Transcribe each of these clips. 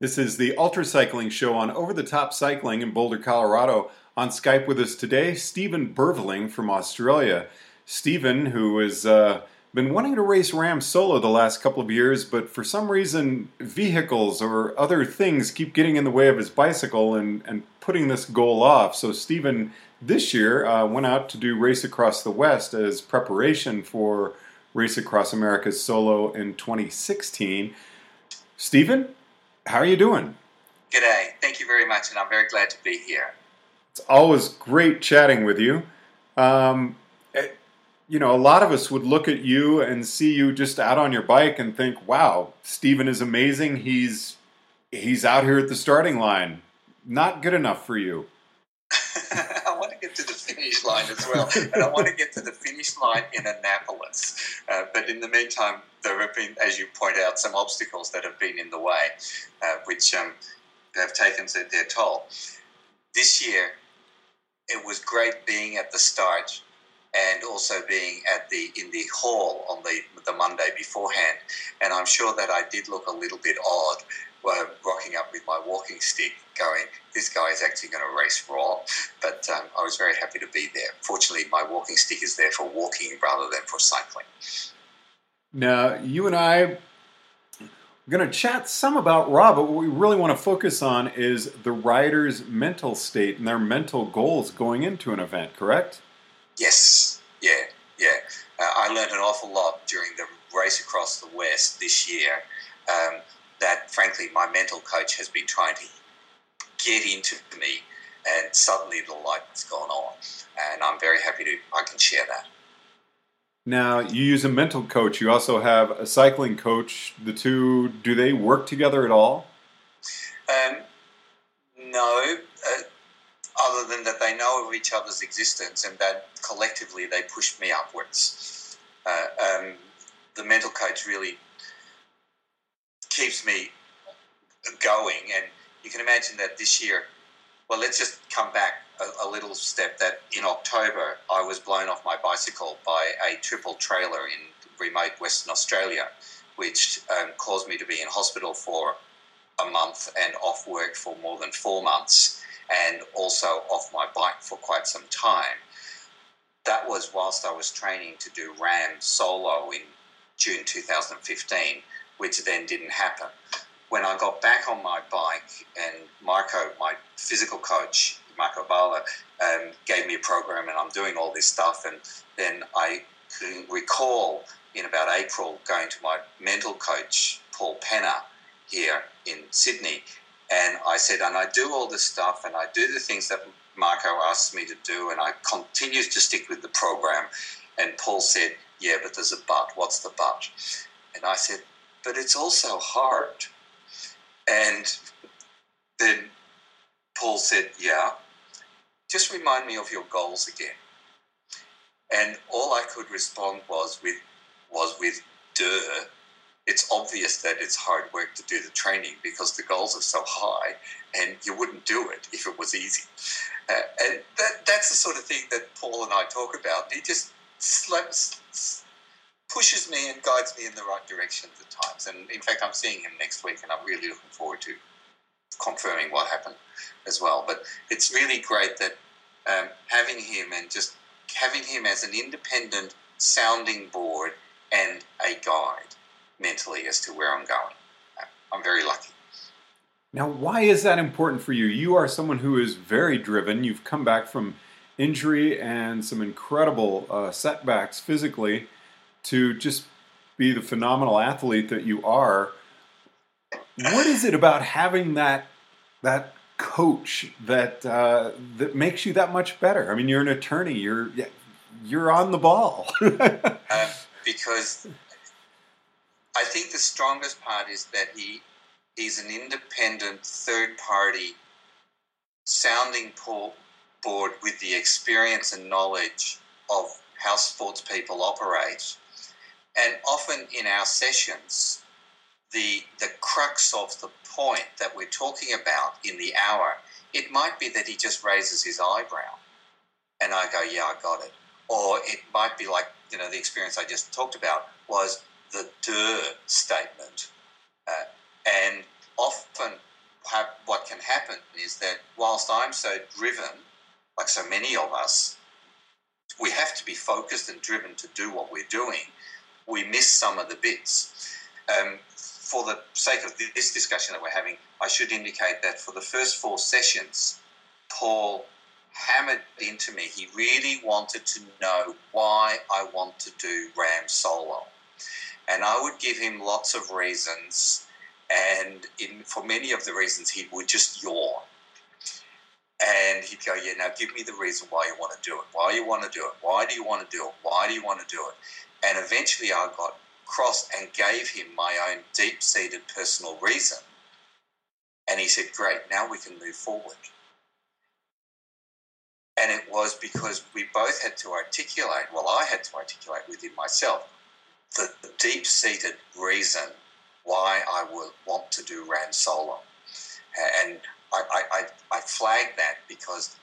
This is the Ultra Cycling Show on Over the Top Cycling in Boulder, Colorado. On Skype with us today, Steven Berveling from Australia. Steven, who has uh, been wanting to race RAAM solo the last couple of years, but for some reason, vehicles or other things keep getting in the way of his bicycle and, and putting this goal off. So, Steven this year uh, went out to do Race Across the West as preparation for Race Across America solo in 2016. Steven, how are you doing? G'day. Thank you very much, and I'm very glad to be here. It's always great chatting with you. Um, it, eh, you know, a lot of us would look at you and see you just out on your bike and think, "Wow, Steven is amazing. He's he's out here at the starting line. Not good enough for you." I want to get to the finish line as well, and I want to get to the finish line in Annapolis. Uh, but in the meantime, there have been, as you point out, some obstacles that have been in the way, uh, which um, have taken their toll. This year, it was great being at the start and also being at the in the hall on the the Monday beforehand. And I'm sure that I did look a little bit odd, uh, rocking up with my walking stick, going, "This guy is actually going to race RAW." But um, I was very happy to be there. Fortunately, my walking stick is there for walking rather than for cycling. Now, you and I are going to chat some about RAW, but what we really want to focus on is the rider's mental state and their mental goals going into an event, correct? Yes, yeah, yeah. Uh, I learned an awful lot during the race across the West this year. Um, that, frankly, my mental coach has been trying to get into me, and suddenly the light's gone on. And I'm very happy to, I can share that. Now, you use a mental coach. You also have a cycling coach. The two, do they work together at all? Um, no, uh, other than that they know of each other's existence and that collectively they push me upwards. Uh, um, the mental coach really keeps me going, and you can imagine that this year. Well, let's just come back a, a, little step that in October I was blown off my bicycle by a triple trailer in remote Western Australia, which um, caused me to be in hospital for a month and off work for more than four months, and also off my bike for quite some time. That was whilst I was training to do RAAM solo in June 2015, which then didn't happen. When I got back on my bike, and Marco, my physical coach, Marco Baloh um, gave me a program and I'm doing all this stuff. And then I can recall in about April going to my mental coach, Paul Penner, here in Sydney. And I said, and I do all this stuff and I do the things that Marco asks me to do and I continue to stick with the program. And Paul said, yeah, but there's a but. What's the but? And I said, but it's also hard. And then Paul said, yeah, just remind me of your goals again. And all I could respond was with was with duh. It's obvious that it's hard work to do the training because the goals are so high, and you wouldn't do it if it was easy. Uh, and that, that's the sort of thing that Paul and I talk about. He just slaps, pushes me and guides me in the right direction at times. And in fact, I'm seeing him next week, and I'm really looking forward to confirming what happened as well. But it's really great that um, having him and just having him as an independent sounding board and a guide mentally as to where I'm going. I'm very lucky. Now, why is that important for you? You are someone who is very driven. You've come back from injury and some incredible uh, setbacks physically to just be the phenomenal athlete that you are. What is it about having that that coach that uh, that makes you that much better? I mean, you're an attorney. You're you're on the ball. um, because I think the strongest part is that he he's an independent third party sounding board with the experience and knowledge of how sports people operate. And often in our sessions, the the crux of the point that we're talking about in the hour, it might be that he just raises his eyebrow, and I go, "Yeah, I got it," or it might be like you know the experience I just talked about was the "der" statement, uh, and often what can happen is that whilst I'm so driven, like so many of us, we have to be focused and driven to do what we're doing. We miss some of the bits. Um, for the sake of this discussion that we're having, I should indicate that for the first four sessions, Paul hammered into me. He really wanted to know why I want to do RAAM solo. And I would give him lots of reasons, and in, for many of the reasons, he would just yawn. And he'd go, Yeah, now give me the reason why you want to do it. Why you want to do it? Why do you want to do it? Why do you want to do it? And eventually I got cross and gave him my own deep seated personal reason. And he said, Great, now we can move forward. And it was because we both had to articulate, well, I had to articulate within myself, the, the deep seated reason why I would want to do RAAM Solo. And I, I, I flagged that because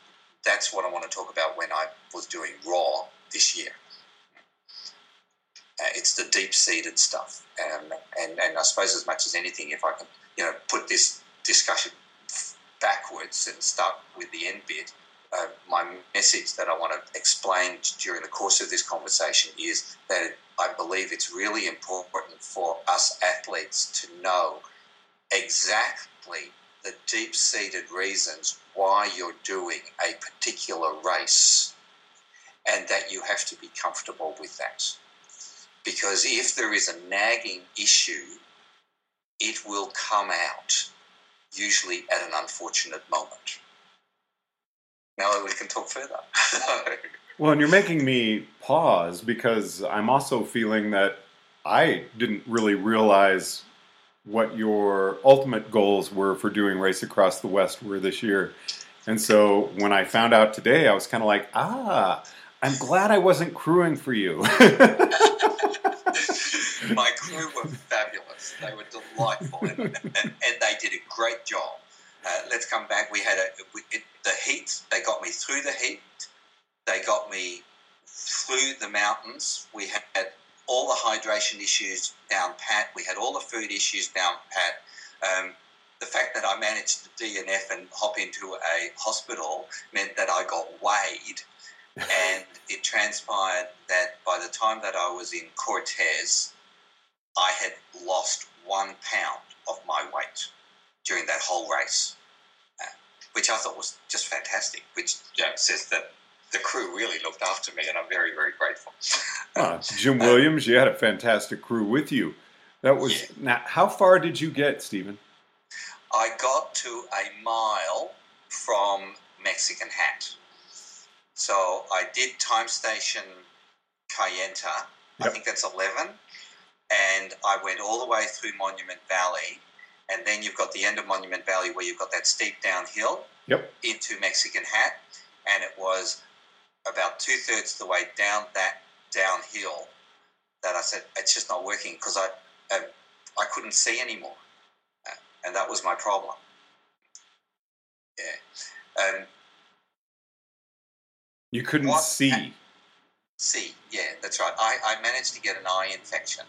that's what I want to talk about when I was doing RAW this year. Uh, it's the deep-seated stuff, um, and and I suppose as much as anything, if I can, you know, put this discussion backwards and start with the end bit, uh, my message that I want to explain during the course of this conversation is that I believe it's really important for us athletes to know exactly the deep seated reasons why you're doing a particular race and that you have to be comfortable with that. Because if there is a nagging issue, it will come out, usually at an unfortunate moment. Now we can talk further. well, and you're making me pause because I'm also feeling that I didn't really realize what your ultimate goals were for doing Race Across the West were this year. And so when I found out today, I was kind of like, ah, I'm glad I wasn't crewing for you. My crew were fabulous. They were delightful, and, and, and they did a great job. Uh, let's come back. We had a we, it, the heat. They got me through the heat. They got me through the mountains. We had all the hydration issues down pat. We had all the food issues down pat. Um, the fact that I managed to DNF and hop into a hospital meant that I got weighed, and it transpired that by the time that I was in Cortez, I had lost one pound of my weight during that whole race, uh, which I thought was just fantastic. Which know, says that the crew really looked after me, and I'm very, very grateful. Uh, Jim Williams, you had a fantastic crew with you. That was yeah. now. How far did you get, Steven? I got to a mile from Mexican Hat. So I did time station Kayenta. Yep. I think that's 11 and I went all the way through Monument Valley, and then you've got the end of Monument Valley where you've got that steep downhill yep. into Mexican Hat, and it was about two thirds the way down that downhill that I said it's just not working because I uh, I couldn't see anymore, uh, and that was my problem. Yeah. Um, you couldn't what, see. See, yeah, that's right. I, I managed to get an eye infection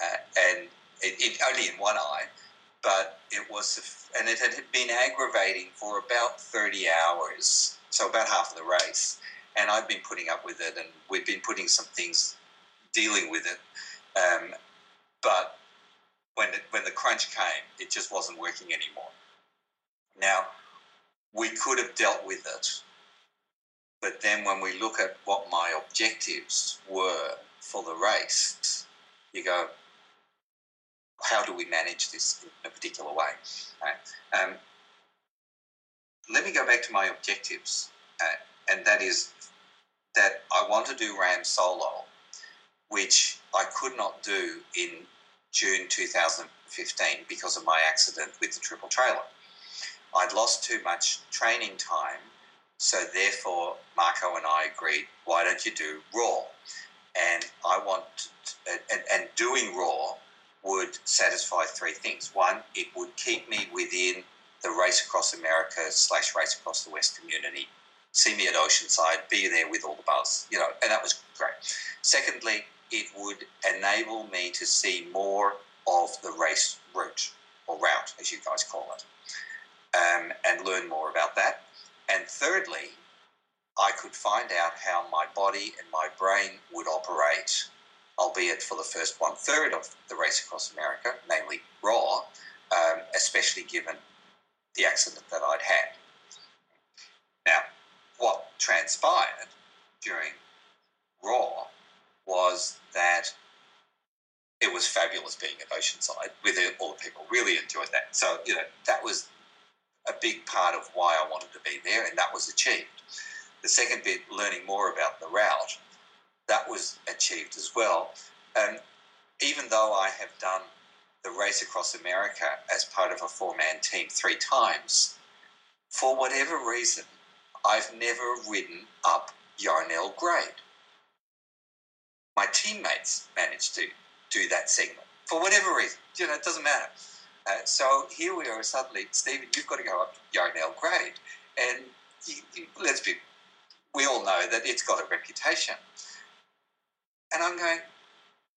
and it, it, only in one eye, but it was, and it had been aggravating for about 30 hours, so about half of the race. And I'd been putting up with it, and we'd been putting some things, dealing with it. Um, but when it, when the crunch came, it just wasn't working anymore. Now, we could have dealt with it, but then when we look at what my objectives were for the race, you go, how do we manage this in a particular way? Right? Um, let me go back to my objectives, uh, and that is that I want to do RAAM solo, which I could not do in June 2015 because of my accident with the triple trailer. I'd lost too much training time, so therefore Marco and I agreed, why don't you do RAW? And I want, to, and, and doing RAW would satisfy three things. One, it would keep me within the Race Across America slash Race Across the West community. See me at Oceanside, be there with all the buzz, you know, and that was great. Secondly, it would enable me to see more of the race route or route, as you guys call it. um, and learn more about that. And thirdly, I could find out how my body and my brain would operate, albeit for the first one third of the race across America, namely RAW, um, especially given the accident that I'd had. Now, what transpired during RAW was that it was fabulous being at Oceanside with all the people. Really enjoyed that. So, you know, that was a big part of why I wanted to be there, and that was achieved. The second bit, learning more about the route, that was achieved as well. And even though I have done the race across America as part of a four man team three times, for whatever reason, I've never ridden up Yarnell Grade. My teammates managed to do that segment for whatever reason. You know, it doesn't matter. Uh, so here we are suddenly, Steven, you've got to go up Yarnell Grade. And you, you, let's be, we all know that it's got a reputation. And I'm going,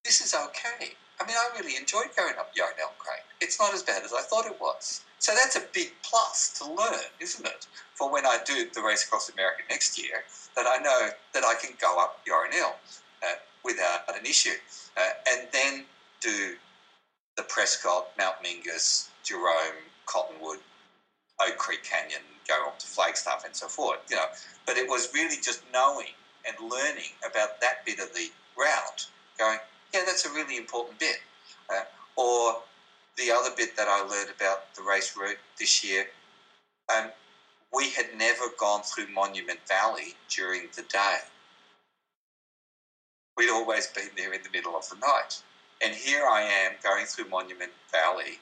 this is okay. I mean, I really enjoyed going up Yarnell Grade. It's not as bad as I thought it was. So that's a big plus to learn, isn't it? For when I do the race across America next year, that I know that I can go up Yarnell uh, without an issue. Uh, and then do the Prescott, Mount Mingus, Jerome, Cottonwood, Oak Creek Canyon, go up to Flagstaff and so forth. You know, but it was really just knowing and learning about that bit of the route. Going, yeah, that's a really important bit. Uh, or the other bit that I learned about the race route this year, um, we had never gone through Monument Valley during the day. We'd always been there in the middle of the night. And here I am going through Monument Valley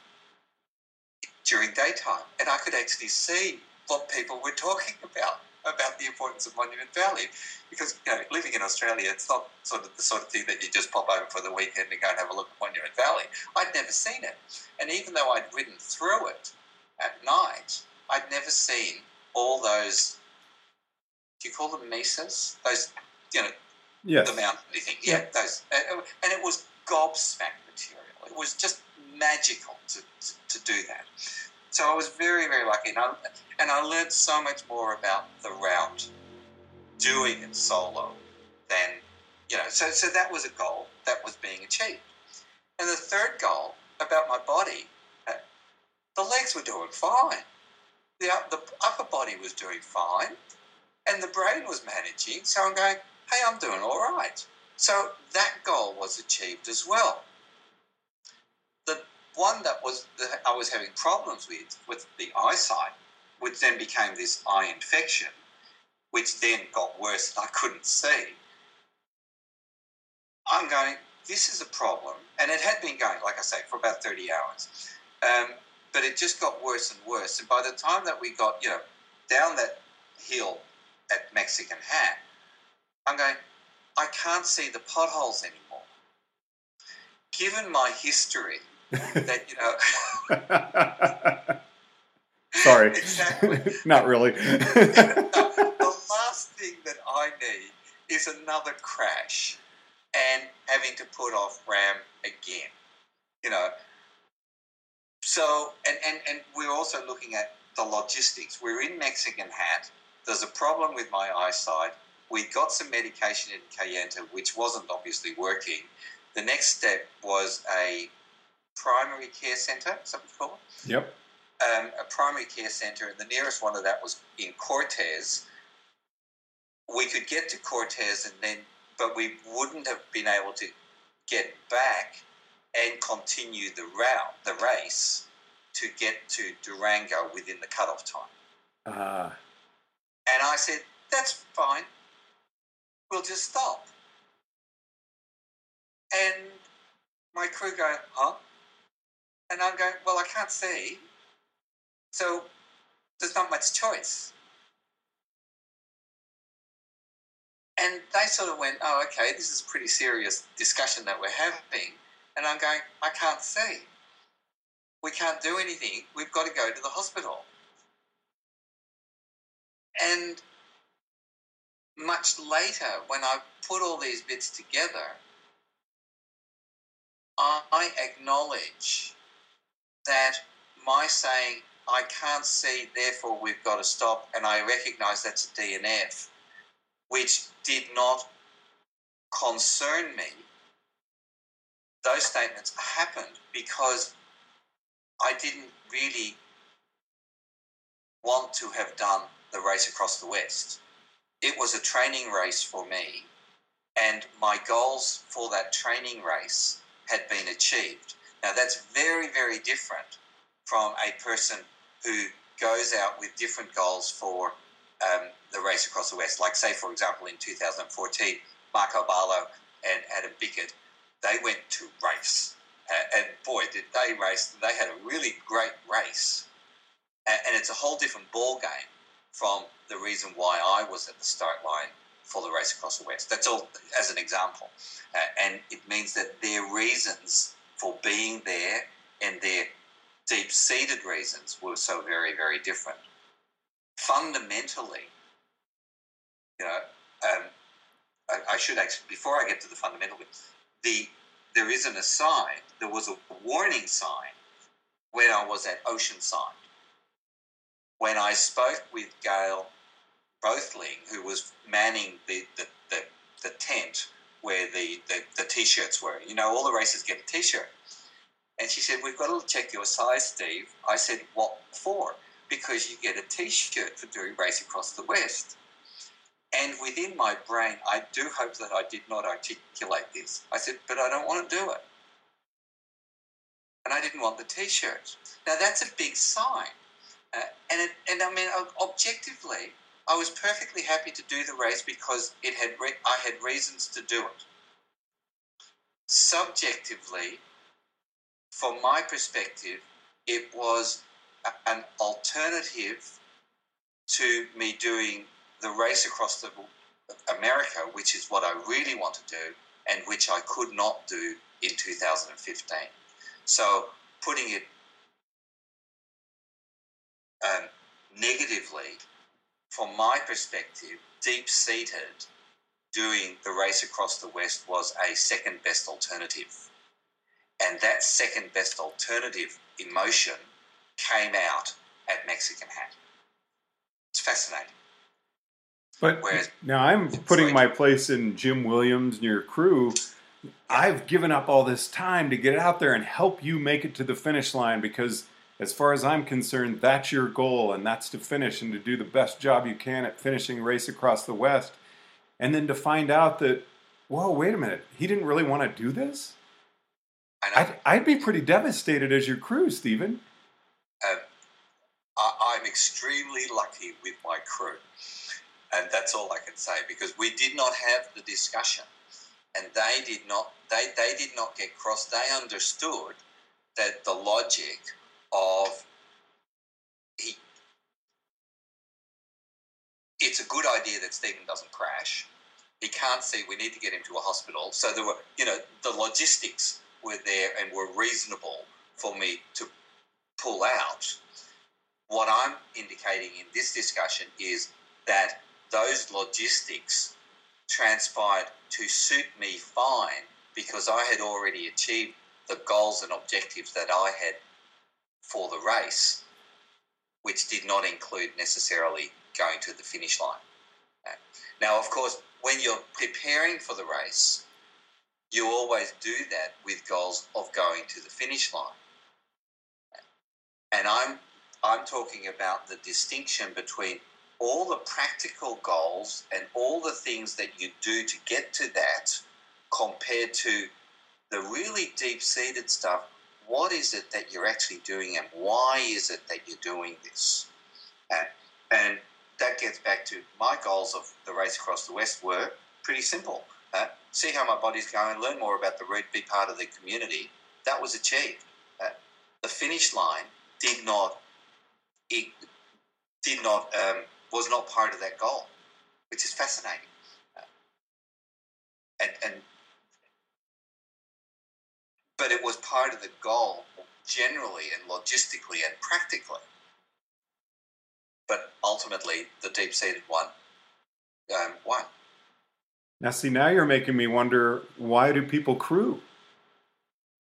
during daytime, and I could actually see what people were talking about about the importance of Monument Valley. Because you know, living in Australia, it's not sort of the sort of thing that you just pop over for the weekend and go and have a look at Monument Valley. I'd never seen it, and even though I'd ridden through it at night, I'd never seen all those. Do you call them mesas? Those, you know, yes. the mountain thing. Yeah, those, and it was gobsmack material. It was just magical to, to, to do that. So I was very, very lucky, and I, and I learned so much more about the route doing it solo than, you know, so, so that was a goal that was being achieved. And the third goal about my body, uh, the legs were doing fine. The, the upper body was doing fine, and the brain was managing. So I'm going, hey, I'm doing all right. So that goal was achieved as well one that was that I was having problems with with the eyesight, which then became this eye infection, which then got worse and I couldn't see. I'm going, this is a problem, and it had been going, like I say, for about 30 hours. Um, but it just got worse and worse. And by the time that we got, you know, down that hill at Mexican Hat, I'm going, I can't see the potholes anymore. Given my history that you know. Sorry. exactly. Not really. the last thing that I need is another crash and having to put off RAAM again. You know. So and, and, and we're also looking at the logistics. We're in Mexican Hat. There's a problem with my eyesight. We got some medication in Kayenta, which wasn't obviously working. The next step was a primary care centre, something called? Yep. Um, a primary care centre, and the nearest one of that was in Cortez. We could get to Cortez and then, but we wouldn't have been able to get back and continue the route, the race, to get to Durango within the cutoff time. Uh. And I said, that's fine. We'll just stop. And my crew go, huh? And I'm going, well, I can't see. So there's not much choice. And they sort of went, oh, okay, this is a pretty serious discussion that we're having. And I'm going, I can't see. We can't do anything. We've got to go to the hospital. And much later, when I put all these bits together, I acknowledge that my saying, I can't see, therefore we've got to stop, and I recognise that's a DNF, which did not concern me. Those statements happened because I didn't really want to have done the race across the West. It was a training race for me, and my goals for that training race had been achieved. Now, that's very, very different from a person who goes out with different goals for um, the race across the West. Like, say, for example, in 2014, Marco Baloh and Adam Bickett, they went to race. Uh, and boy, did they race. They had a really great race. And, and it's a whole different ball game from the reason why I was at the start line for the race across the West. That's all as an example. Uh, and it means that their reasons for being there and their deep seated reasons were so very, very different. Fundamentally, you know, um, I, I, should actually, before I get to the fundamental the, there is an aside, there was a warning sign when I was at Oceanside. When I spoke with Gail Bothling, who was manning the, the, where the, the, the t-shirts were. You know, all the racers get a t-shirt. And she said, We've got to check your size, Steve. I said, What for? Because you get a t shirt for doing Race Across the West. And within my brain, I do hope that I did not articulate this. I said, But I don't want to do it. And I didn't want the t shirt. Now, that's a big sign. Uh, and, it, and I mean, objectively, I was perfectly happy to do the race because it had re- I had reasons to do it. Subjectively, from my perspective, it was an alternative to me doing the race across the America, which is what I really want to do, and which I could not do in 2015. So putting it um, negatively, from my perspective, deep seated, doing the race across the West was a second best alternative. And that second best alternative emotion came out at Mexican Hat. It's fascinating. But Whereas, now I'm putting my place in Jim Williams and your crew. I've given up all this time to get out there and help you make it to the finish line because, as far as I'm concerned, that's your goal and that's to finish and to do the best job you can at finishing race across the West. And then to find out that, whoa, wait a minute, he didn't really want to do this? I'd, I'd, be pretty devastated as your crew, Steven. Um, I, I'm extremely lucky with my crew, and that's all I can say because we did not have the discussion, and they did not. They they did not get cross. They understood that the logic of he. It's a good idea that Steven doesn't crash. He can't see. We need to get him to a hospital. So there were, you know, the logistics were there and were reasonable for me to pull out. What I'm indicating in this discussion is that those logistics transpired to suit me fine because I had already achieved the goals and objectives that I had for the race, which did not include necessarily going to the finish line. Now, of course, when you're preparing for the race, you always do that with goals of going to the finish line. And I'm I'm talking about the distinction between all the practical goals and all the things that you do to get to that compared to the really deep seated stuff. What is it that you're actually doing and why is it that you're doing this? And, and that gets back to my goals of the race across the West were pretty simple. Uh, see how my body's going, learn more about the route, be part of the community. That was achieved. Uh, the finish line did not, it did not, um, was not part of that goal, which is fascinating. Uh, and, and, but it was part of the goal generally and logistically and practically. But ultimately, the deep seated one um, won. Now, see, now you're making me wonder why do people crew?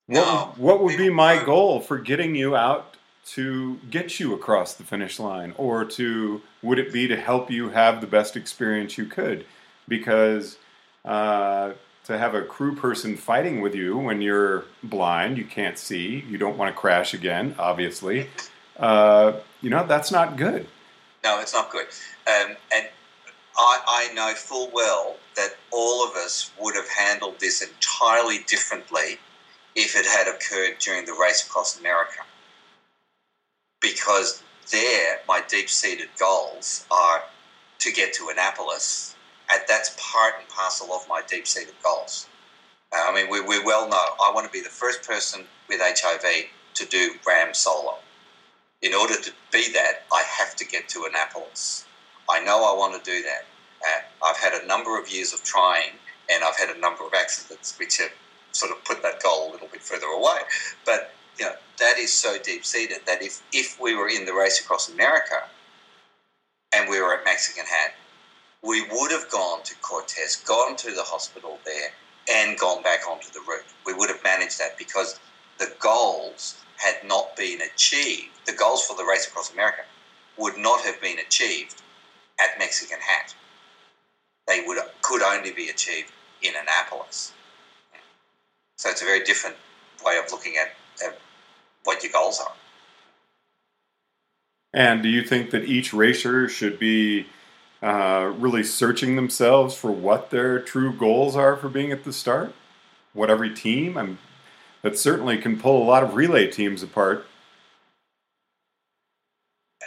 What, no, what would be my goal for getting you out to get you across the finish line, or to would it be to help you have the best experience you could? Because uh, to have a crew person fighting with you when you're blind, you can't see, you don't want to crash again, obviously. Uh, you know that's not good. No, it's not good. Um, and I, I know full well that all of us would have handled this entirely differently if it had occurred during the race across America. Because there, my deep seated goals are to get to Annapolis, and that's part and parcel of my deep seated goals. Uh, I mean, we, we well know I want to be the first person with HIV to do RAAM solo. In order to be that, I have to get to Annapolis. I know I want to do that. Uh, I've had a number of years of trying, and I've had a number of accidents which have sort of put that goal a little bit further away. But you know that is so deep seated that if if we were in the race across America and we were at Mexican Hat, we would have gone to Cortez, gone to the hospital there, and gone back onto the route. We would have managed that because the goals had not been achieved. The goals for the race across America would not have been achieved at Mexican Hat. They would could only be achieved in Annapolis. So it's a very different way of looking at, at what your goals are. And do you think that each racer should be uh, really searching themselves for what their true goals are for being at the start? What every team? I'm, that certainly can pull a lot of relay teams apart.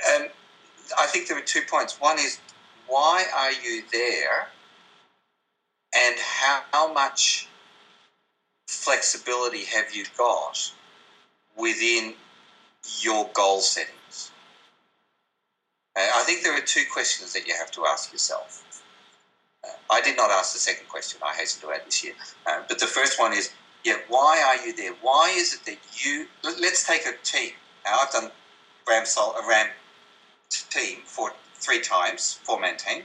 And I think there are two points. One is why are you there, and how, how much flexibility have you got within your goal settings? Uh, I think there are two questions that you have to ask yourself. Uh, I did not ask the second question, I hasten to add this year. Uh, but the first one is, yeah, why are you there? Why is it that you, let's take a team. Now, I've done RAAM, Sol, a RAAM team for three times, four man team.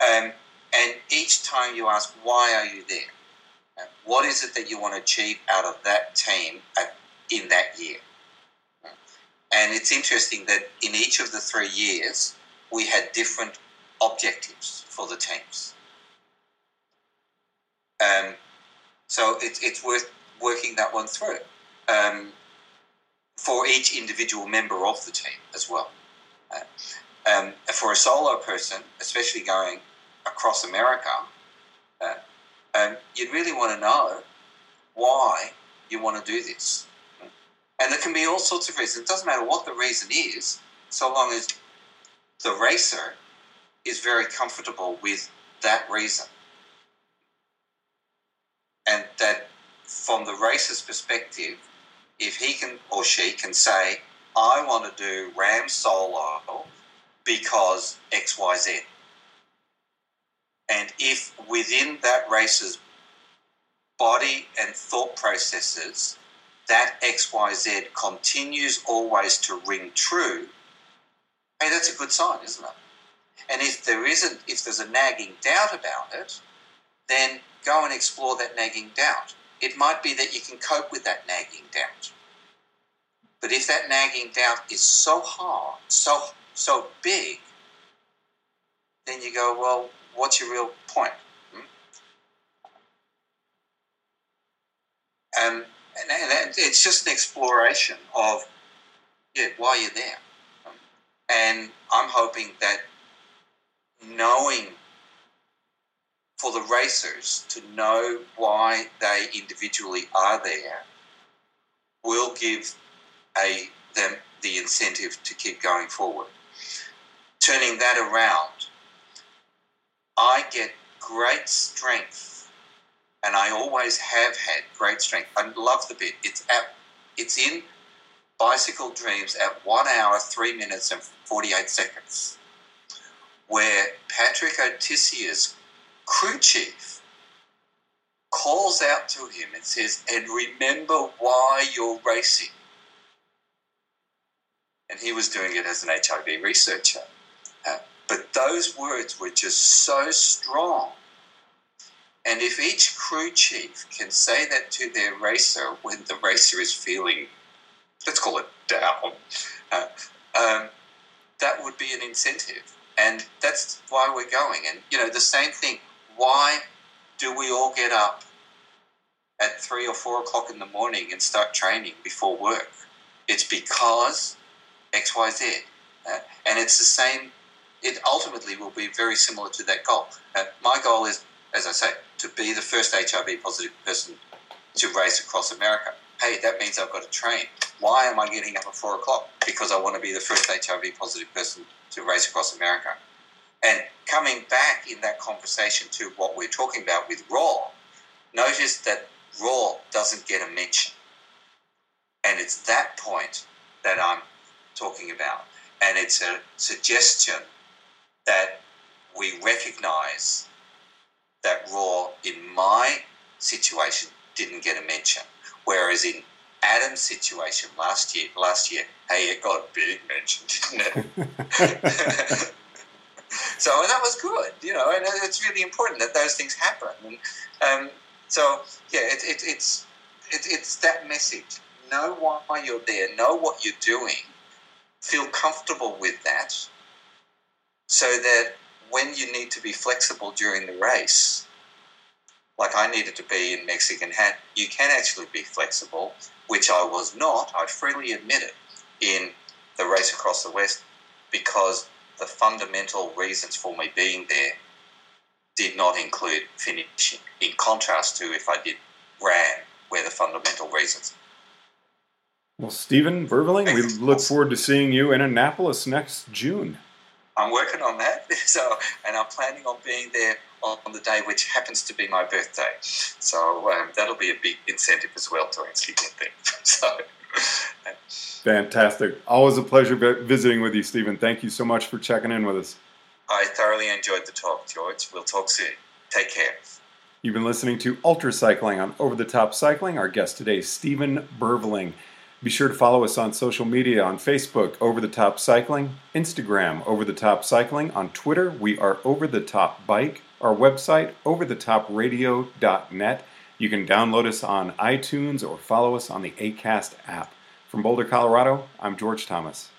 Um, and each time you ask, why are you there? What is it that you want to achieve out of that team in that year? And it's interesting that in each of the three years, we had different objectives for the teams. Um, so it, it's worth working that one through um, for each individual member of the team as well. Uh, um, for a solo person, especially going across America, uh, um, you'd really want to know why you want to do this. And there can be all sorts of reasons. It doesn't matter what the reason is, so long as the racer is very comfortable with that reason. And that from the racer's perspective, if he can or she can say, I want to do RAAM solo because XYZ. And if within that racer's body and thought processes, that XYZ continues always to ring true, hey, that's a good sign, isn't it? And if there isn't, if there's a nagging doubt about it, then go and explore that nagging doubt. It might be that you can cope with that nagging doubt. But if that nagging doubt is so hard, so so big, then you go, well, what's your real point? Hmm? Um, and, and it's just an exploration of yeah, why you're there. And I'm hoping that knowing for the racers to know why they individually are there will give a them the incentive to keep going forward. Turning that around I get great strength, and I always have had great strength. I love the bit. It's at, it's in Bicycle Dreams at one hour, three minutes, and 48 seconds, where Patrick Autissier's crew chief calls out to him and says, And remember why you're racing. And he was doing it as an HIV researcher. Uh, but those words were just so strong. And if each crew chief can say that to their racer when the racer is feeling, let's call it down, uh, um, that would be an incentive. And that's why we're going. And, you know, the same thing. Why do we all get up at three or four o'clock in the morning and start training before work? It's because X, Y, Z. Uh, and it's the same, it ultimately will be very similar to that goal. Uh, my goal is, as I say, to be the first HIV positive person to race across America. Hey, that means I've got to train. Why am I getting up at four o'clock? Because I want to be the first HIV positive person to race across America. And coming back in that conversation to what we're talking about with RAW, notice that RAW doesn't get a mention. And it's that point that I'm talking about. And it's a suggestion that we recognize that RAW, in my situation, didn't get a mention. Whereas in Adam's situation last year, last year, hey, it got a big mention, didn't it? so and that was good, you know, and it's really important that those things happen. And um, so, yeah, it, it, it's it, it's that message. Know why you're there. Know what you're doing. Feel comfortable with that, so that when you need to be flexible during the race, like I needed to be in Mexican Hat, you can actually be flexible, which I was not. I freely admit it in the race across the West because the fundamental reasons for me being there did not include finishing, in contrast to if I did ran, where the fundamental reasons. Well, Steven Berveling, we look forward to seeing you in Annapolis next June. I'm working on that, so and I'm planning on being there on the day which happens to be my birthday. So um, that'll be a big incentive as well to actually get there. So. Fantastic. Always a pleasure visiting with you, Steven. Thank you so much for checking in with us. I thoroughly enjoyed the talk, George. We'll talk soon. Take care. You've been listening to Ultra Cycling on Over the Top Cycling. Our guest today, Steven Berveling. Be sure to follow us on social media on Facebook, Over the Top Cycling, Instagram, Over the Top Cycling, on Twitter, we are Over the Top Bike, our website, overthetopradio.net. You can download us on iTunes or follow us on the ACAST app. From Boulder, Colorado, I'm George Thomas.